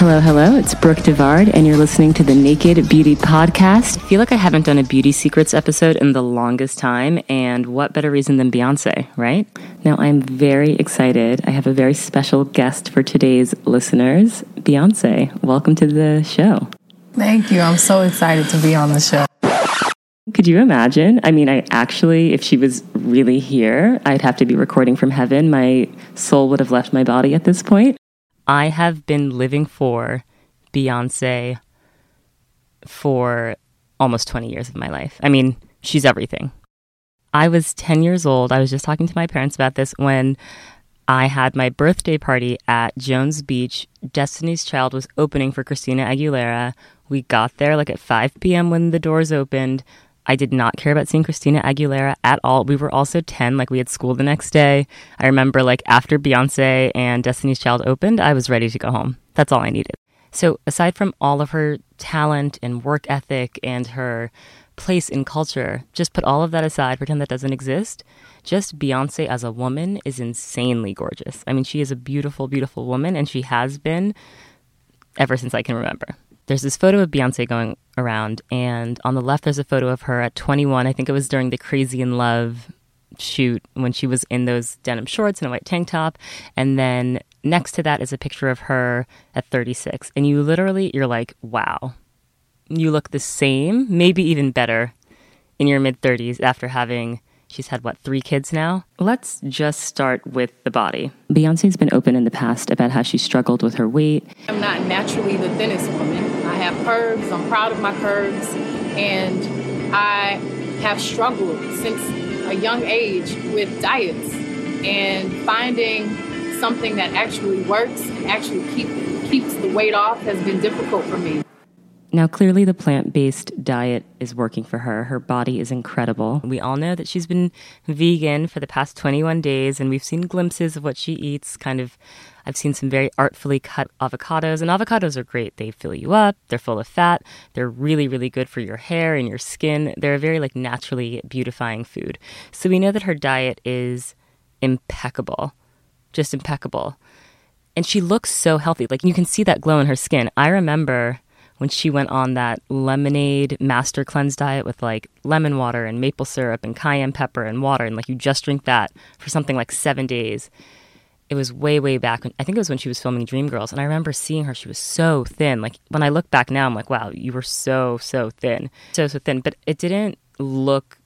Hello, hello. It's Brooke Devard, and you're listening to the Naked Beauty Podcast. I feel like I haven't done a beauty secrets episode in the longest time, and what better reason than Beyonce, right? Now, I'm very excited. I have a very special guest for today's listeners, Beyonce. Welcome to the show. Thank you. I'm so excited to be on the show. Could you imagine? I mean, I actually, if she was really here, I'd have to be recording from heaven. My soul would have left my body at this point. I have been living for Beyonce for almost 20 years of my life. I mean, she's everything. I was 10 years old. I was just talking to my parents about this when I had my birthday party at Jones Beach. Destiny's Child was opening for Christina Aguilera. We got there like at 5 p.m. when the doors opened. I did not care about seeing Christina Aguilera at all. We were also 10, like we had school the next day. I remember like after Beyonce and Destiny's Child opened, I was ready to go home. That's all I needed. So, aside from all of her talent and work ethic and her place in culture, just put all of that aside, pretend that doesn't exist. Just Beyonce as a woman is insanely gorgeous. I mean, she is a beautiful, beautiful woman, and she has been ever since I can remember there's this photo of Beyonce going around, and on the left, there's a photo of her at 21. I think it was during the Crazy in Love shoot when she was in those denim shorts and a white tank top. And then next to that is a picture of her at 36. And you literally, you're like, wow, you look the same, maybe even better in your mid 30s after having She's had, what, three kids now? Let's just start with the body. Beyonce's been open in the past about how she struggled with her weight. I'm not naturally the thinnest woman. Have curves, I'm proud of my curves, and I have struggled since a young age with diets and finding something that actually works and actually keep, keeps the weight off has been difficult for me. Now, clearly, the plant based diet is working for her. Her body is incredible. We all know that she's been vegan for the past 21 days, and we've seen glimpses of what she eats. Kind of, I've seen some very artfully cut avocados, and avocados are great. They fill you up, they're full of fat, they're really, really good for your hair and your skin. They're a very, like, naturally beautifying food. So we know that her diet is impeccable, just impeccable. And she looks so healthy. Like, you can see that glow in her skin. I remember when she went on that lemonade master cleanse diet with like lemon water and maple syrup and cayenne pepper and water and like you just drink that for something like seven days it was way way back when i think it was when she was filming dreamgirls and i remember seeing her she was so thin like when i look back now i'm like wow you were so so thin so so thin but it didn't look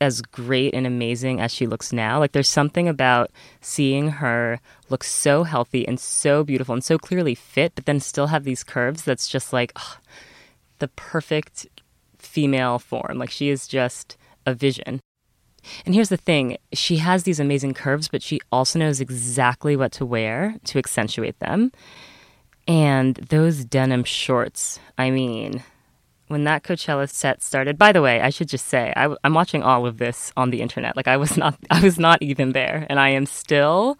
as great and amazing as she looks now. Like there's something about seeing her look so healthy and so beautiful and so clearly fit, but then still have these curves that's just like the perfect female form. Like she is just a vision. And here's the thing she has these amazing curves, but she also knows exactly what to wear to accentuate them. And those denim shorts, I mean, when that Coachella set started. By the way, I should just say I, am watching all of this on the internet. Like I was not, I was not even there, and I am still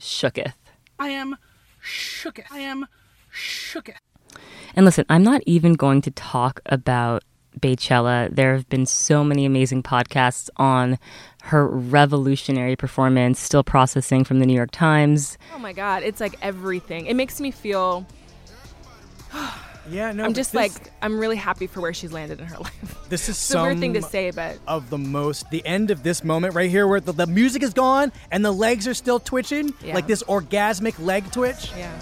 shooketh. I am shooketh. I am shooketh. And listen, I'm not even going to talk about Beychella. There have been so many amazing podcasts on her revolutionary performance, still processing from the New York Times. Oh my God, it's like everything. It makes me feel Yeah, no. I'm just this- like I'm really happy for where she's landed in her life. This is It's a some weird thing to say, but of the most the end of this moment right here where the, the music is gone and the legs are still twitching Yeah. like this orgasmic leg twitch. yeah.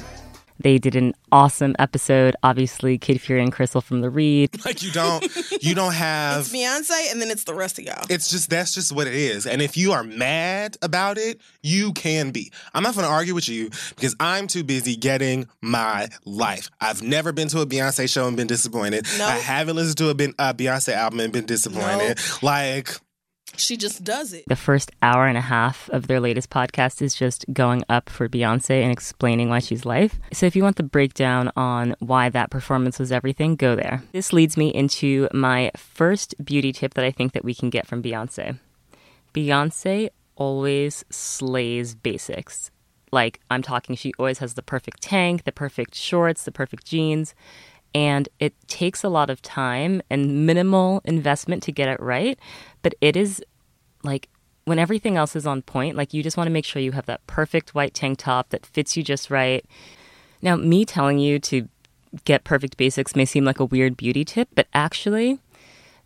They did an awesome episode. Obviously, Kid Fury and Crissle from The Read. Like you don't you don't have It's Beyonce, and then it's the rest of y'all. It's just that's just what it is. And if you are mad about it, you can be. I'm not going to argue with you because I'm too busy getting my life. I've never been to a Beyonce show and been disappointed. No. I haven't listened to a ben, uh, Beyonce album and been disappointed. Like She just does it. The first hour and a half of their latest podcast is just going up for Beyonce and explaining why she's life. So if you want the breakdown on why that performance was everything, go there. This leads me into my first beauty tip that I think that we can get from Beyonce. Beyonce always slays basics. Like I'm talking she always has the perfect tank, the perfect shorts, the perfect jeans, and it takes a lot of time and minimal investment to get it right, but it is like when everything else is on point, like you just want to make sure you have that perfect white tank top that fits you just right. Now, me telling you to get perfect basics may seem like a weird beauty tip, but actually,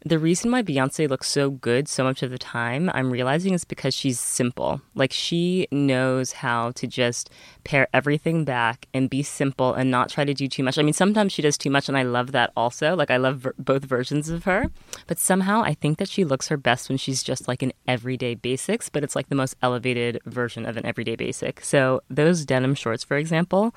the reason why Beyonce looks so good so much of the time, I'm realizing is because she's simple. Like she knows how to just pare everything back and be simple and not try to do too much. I mean, sometimes she does too much, and I love that also. Like I love ver- both versions of her, but somehow I think that she looks her best when she's just like an everyday basics, but it's like the most elevated version of an everyday basic. So those denim shorts, for example,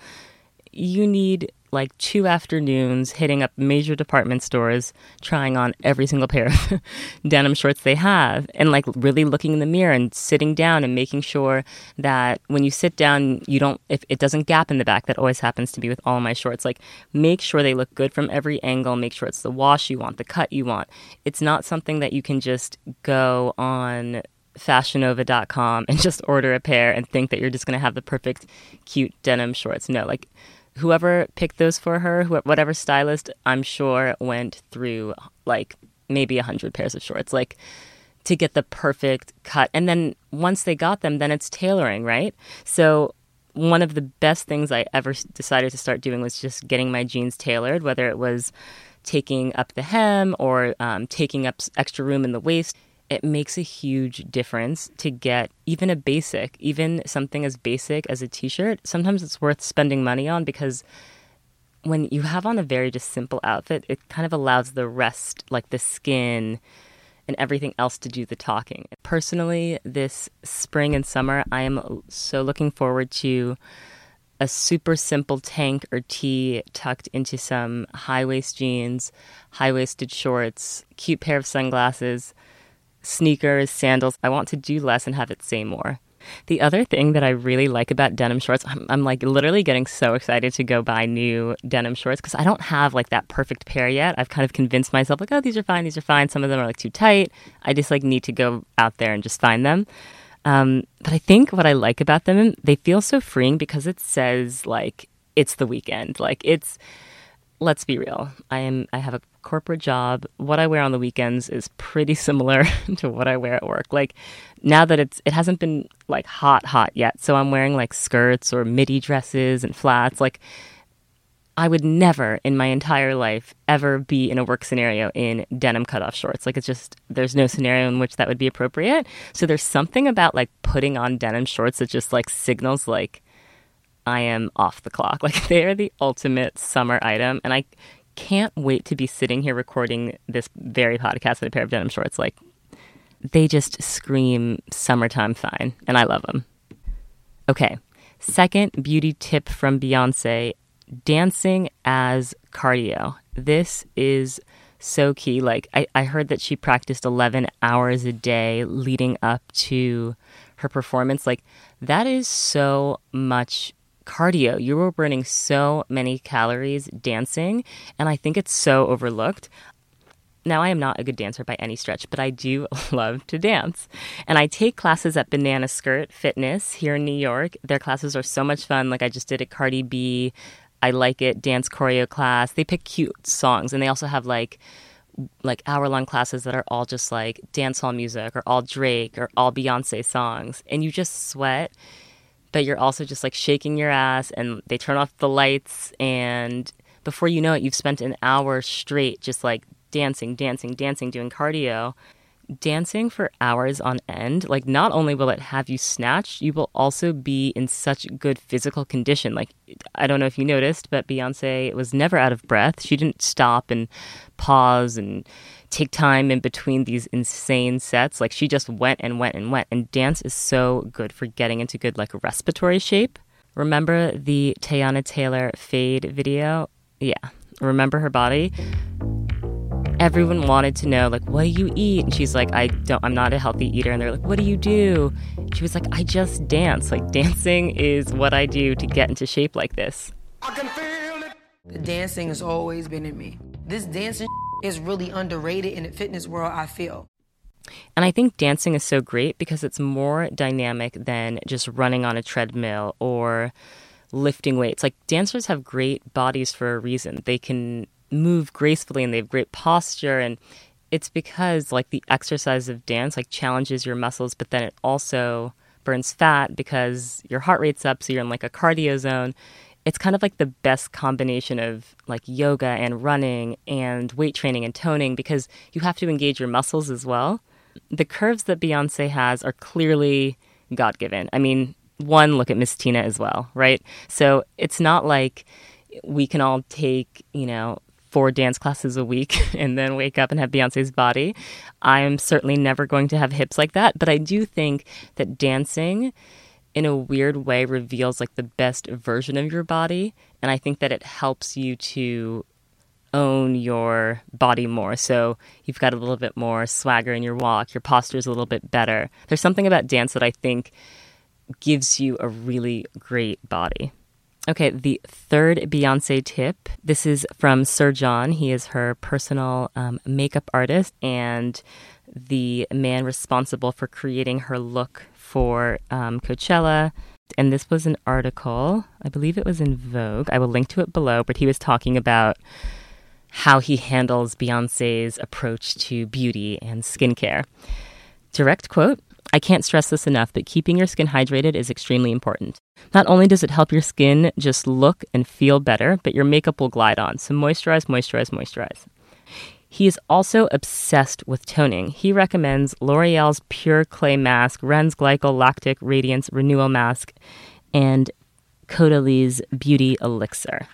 you need like two afternoons hitting up major department stores trying on every single pair of denim shorts they have and like really looking in the mirror and sitting down and making sure that when you sit down you don't if it doesn't gap in the back that always happens to be with all my shorts. Like make sure they look good from every angle. Make sure it's the wash you want the cut you want. It's not something that you can just go on fashionnova.com and just order a pair and think that you're just going to have the perfect cute denim shorts. No like whoever picked those for her, wh- whatever stylist, I'm sure went through like maybe a hundred pairs of shorts, like to get the perfect cut. And then once they got them, then it's tailoring, right? So one of the best things I ever decided to start doing was just getting my jeans tailored, whether it was taking up the hem or um, taking up extra room in the waist. It makes a huge difference to get even a basic, even something as basic as a t shirt. Sometimes it's worth spending money on because when you have on a very just simple outfit, it kind of allows the rest, like the skin and everything else, to do the talking. Personally, this spring and summer, I am so looking forward to a super simple tank or tee tucked into some high waist jeans, high waisted shorts, cute pair of sunglasses, sneakers, sandals. I want to do less and have it say more. The other thing that I really like about denim shorts, I'm, I'm like literally getting so excited to go buy new denim shorts because I don't have like that perfect pair yet. I've kind of convinced myself like, oh, these are fine, these are fine. Some of them are like too tight. I just like need to go out there and just find them. Um, but I think what I like about them, they feel so freeing because it says like it's the weekend. Like it's, let's be real. I am. I have a corporate job. What I wear on the weekends is pretty similar to what I wear at work. Like now that it's, it hasn't been like hot, hot yet. So I'm wearing like skirts or midi dresses and flats. Like I would never in my entire life ever be in a work scenario in denim cutoff shorts. Like it's just there's no scenario in which that would be appropriate. So there's something about like putting on denim shorts that just like signals like I am off the clock. Like they are the ultimate summer item and I can't wait to be sitting here recording this very podcast in a pair of denim shorts. Like they just scream summertime fine and I love them. Okay. Second beauty tip from Beyonce dancing as cardio. This is so key. Like, I, I heard that she practiced 11 hours a day leading up to her performance. Like, that is so much cardio. You were burning so many calories dancing, and I think it's so overlooked. Now, I am not a good dancer by any stretch, but I do love to dance. And I take classes at Banana Skirt Fitness here in New York. Their classes are so much fun. Like, I just did a Cardi B, I like it, dance choreo class. They pick cute songs, and they also have like, like hour long classes that are all just like dance hall music or all Drake or all Beyonce songs. And you just sweat, but you're also just like shaking your ass, and they turn off the lights and before you know it, you've spent an hour straight just like dancing, dancing, dancing, doing cardio. Dancing for hours on end, like not only will it have you snatched, you will also be in such good physical condition. Like, I don't know if you noticed, but Beyonce was never out of breath. She didn't stop and pause and take time in between these insane sets. Like, she just went and went and went. And dance is so good for getting into good, like, respiratory shape. Remember the Teyana Taylor fade video? Yeah. Remember her body? everyone wanted to know like what do you eat and she's like i don't i'm not a healthy eater and they're like what do you do she was like i just dance like dancing is what i do to get into shape like this I can feel it. the dancing has always been in me this dancing is really underrated in the fitness world i feel and I think dancing is so great because it's more dynamic than just running on a treadmill or lifting weights. Like dancers have great bodies for a reason. They can move gracefully and they have great posture and it's because like the exercise of dance like challenges your muscles but then it also burns fat because your heart rate's up so you're in like a cardio zone it's kind of like the best combination of like yoga and running and weight training and toning because you have to engage your muscles as well. The curves that beyonce has are clearly god-given. I mean one look at miss tina as well right? So it's not like we can all take you know four dance classes a week and then wake up and have Beyonce's body. I'm certainly never going to have hips like that, but I do think that dancing in a weird way reveals like the best version of your body and I think that it helps you to own your body more. So you've got a little bit more swagger in your walk, your posture is a little bit better. There's something about dance that I think gives you a really great body. Okay, the third Beyonce tip. This is from Sir John. He is her personal um, makeup artist and the man responsible for creating her look for um, Coachella. And this was an article, I believe it was in Vogue. I will link to it below, but he was talking about how he handles Beyonce's approach to beauty and skincare. Direct quote I can't stress this enough, but keeping your skin hydrated is extremely important. Not only does it help your skin just look and feel better, but your makeup will glide on. So moisturize, moisturize, moisturize. He is also obsessed with toning. He recommends L'Oreal's Pure Clay Mask, Ren's Glycolactic Radiance Renewal Mask, and Caudalie Beauty Elixir.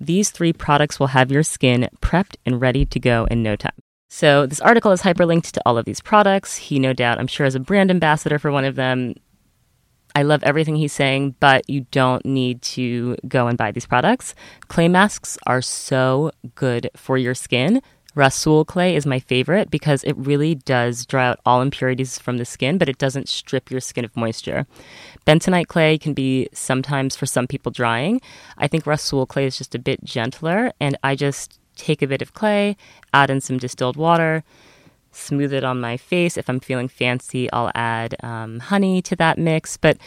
These three products will have your skin prepped and ready to go in no time. So this article is hyperlinked to all of these products. He no doubt, I'm sure, is a brand ambassador for one of them. I love everything he's saying, but you don't need to go and buy these products. Clay masks are so good for your skin. Rasool clay is my favorite because it really does dry out all impurities from the skin, but it doesn't strip your skin of moisture. Bentonite clay can be sometimes for some people drying. I think Rasool clay is just a bit gentler, and I just take a bit of clay, add in some distilled water, smooth it on my face. If I'm feeling fancy, I'll add um, honey to that mix. But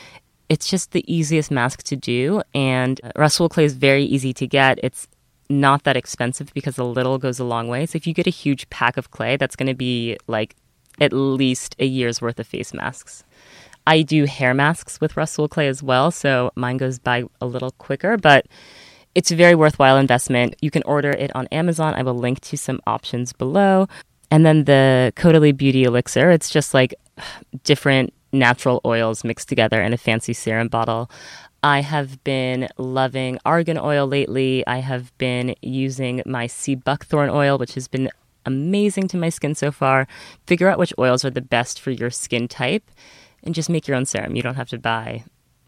it's just the easiest mask to do. And Rasool clay is very easy to get. It's not that expensive because a little goes a long way. So if you get a huge pack of clay, that's going to be like at least a year's worth of face masks. I do hair masks with Rasool clay as well, so mine goes by a little quicker, but it's a very worthwhile investment. You can order it on Amazon. I will link to some options below. And then the Caudalie Beauty Elixir, it's just like different natural oils mixed together in a fancy serum bottle. I have been loving argan oil lately. I have been using my sea buckthorn oil, which has been amazing to my skin so far. Figure out which oils are the best for your skin type and just make your own serum. You don't have to buy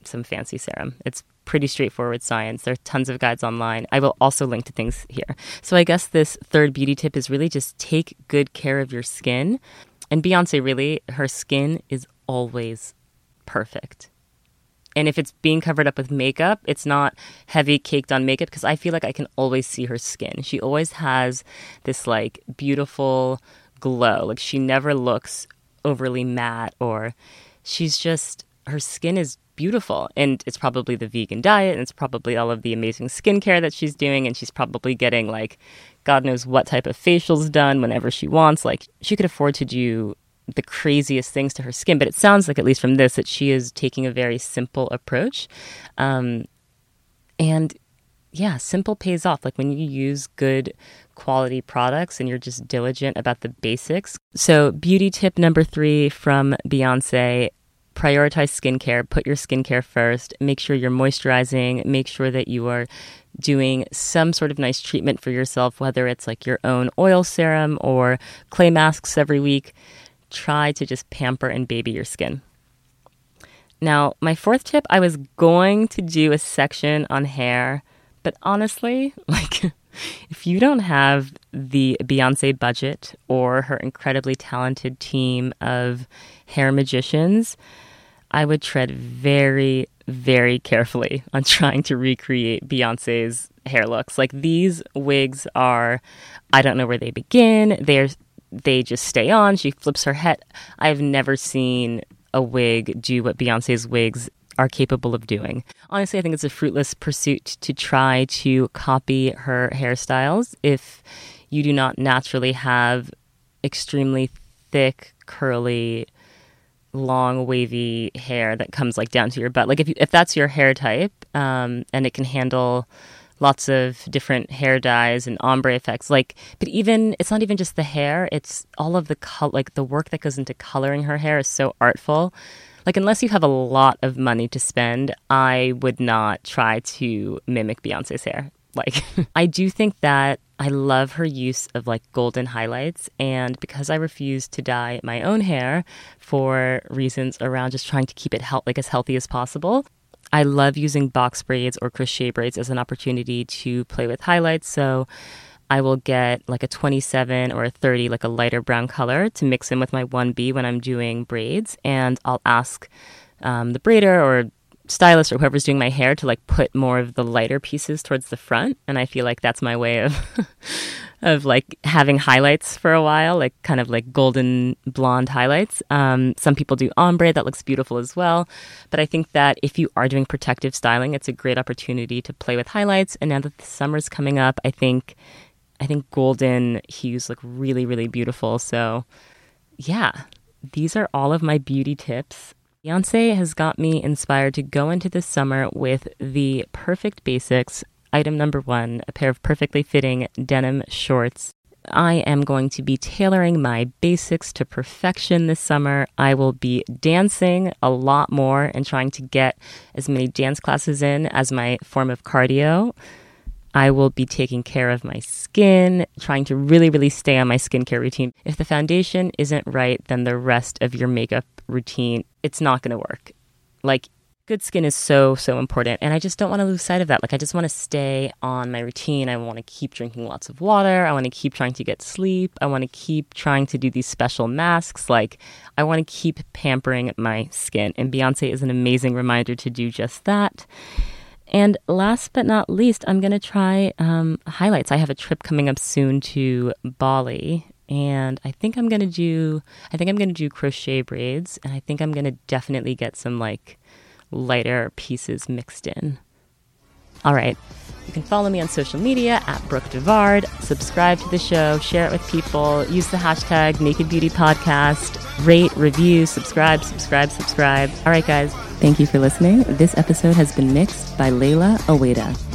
some fancy serum. It's pretty straightforward science. There are tons of guides online. I will also link to things here. So I guess this third beauty tip is really just take good care of your skin. And Beyonce really, her skin is always perfect. And if it's being covered up with makeup, it's not heavy caked on makeup because I feel like I can always see her skin. She always has this like beautiful glow. Like she never looks overly matte or she's just her skin is beautiful. And it's probably the vegan diet, and it's probably all of the amazing skincare that she's doing, and she's probably getting like God knows what type of facials done whenever she wants. Like she could afford to do the craziest things to her skin, but it sounds like, at least from this, that she is taking a very simple approach. Um, and yeah, simple pays off. Like when you use good quality products and you're just diligent about the basics. So, beauty tip number three from Beyonce prioritize skincare, put your skincare first, make sure you're moisturizing, make sure that you are doing some sort of nice treatment for yourself, whether it's like your own oil serum or clay masks every week. Try to just pamper and baby your skin. Now, my fourth tip, I was going to do a section on hair, but honestly, like, if you don't have the Beyonce budget or her incredibly talented team of hair magicians, I would tread very, very carefully on trying to recreate Beyonce's hair looks. Like these wigs are, I don't know where they begin. They're they just stay on. She flips her head. I've never seen a wig do what Beyonce's wigs are capable of doing. Honestly, I think it's a fruitless pursuit to try to copy her hairstyles if you do not naturally have extremely thick, curly, long, wavy hair that comes like down to your butt. Like if you, if that's your hair type, um, and it can handle lots of different hair dyes and ombre effects. Like, but even it's not even just the hair; it's all of the col- like the work that goes into coloring her hair is so artful. Like, unless you have a lot of money to spend, I would not try to mimic Beyonce's hair. Like, I do think that I love her use of like golden highlights. And because I refuse to dye my own hair for reasons around just trying to keep it he- like as healthy as possible, I love using box braids or crochet braids as an opportunity to play with highlights. So I will get like a 27 or a 30, like a lighter brown color to mix in with my 1B when I'm doing braids. And I'll ask um, the braider or stylist or whoever's doing my hair to like put more of the lighter pieces towards the front. And i feel like that's my way of of like having highlights for a while like kind of like golden blonde highlights. Um, some people do ombre that looks beautiful as well. But i think that if you are doing protective styling it's a great opportunity to play with highlights. And now that the summer's coming up i think i think golden hues look really really beautiful. So yeah these are all of my beauty tips Beyonce has got me inspired to go into this summer with the perfect basics. Item number one a pair of perfectly fitting denim shorts. I am going to be tailoring my basics to perfection this summer. I will be dancing a lot more and trying to get as many dance classes in as my form of cardio. I will be taking care of my skin, trying to really, really stay on my skincare routine. If the foundation isn't right, then the rest of your makeup routine, it's not going to work. Like, good skin is so, so important. And I just don't want to lose sight of that. Like, I just want to stay on my routine. I want to keep drinking lots of water. I want to keep trying to get sleep. I want to keep trying to do these special masks. Like, I want to keep pampering my skin. And Beyonce is an amazing reminder to do just that. And last but not least, I'm going to try um, highlights. I have a trip coming up soon to Bali, and I think I'm going to do I think I'm going to do crochet braids, and I think I'm going to definitely get some like lighter pieces mixed in. All right. You can follow me on social media at Brooke Devard. Subscribe to the show, share it with people, use the hashtag Naked Beauty Podcast, rate, review, subscribe, subscribe, subscribe. All right, guys. Thank you for listening. This episode has been mixed by Layla Aweda.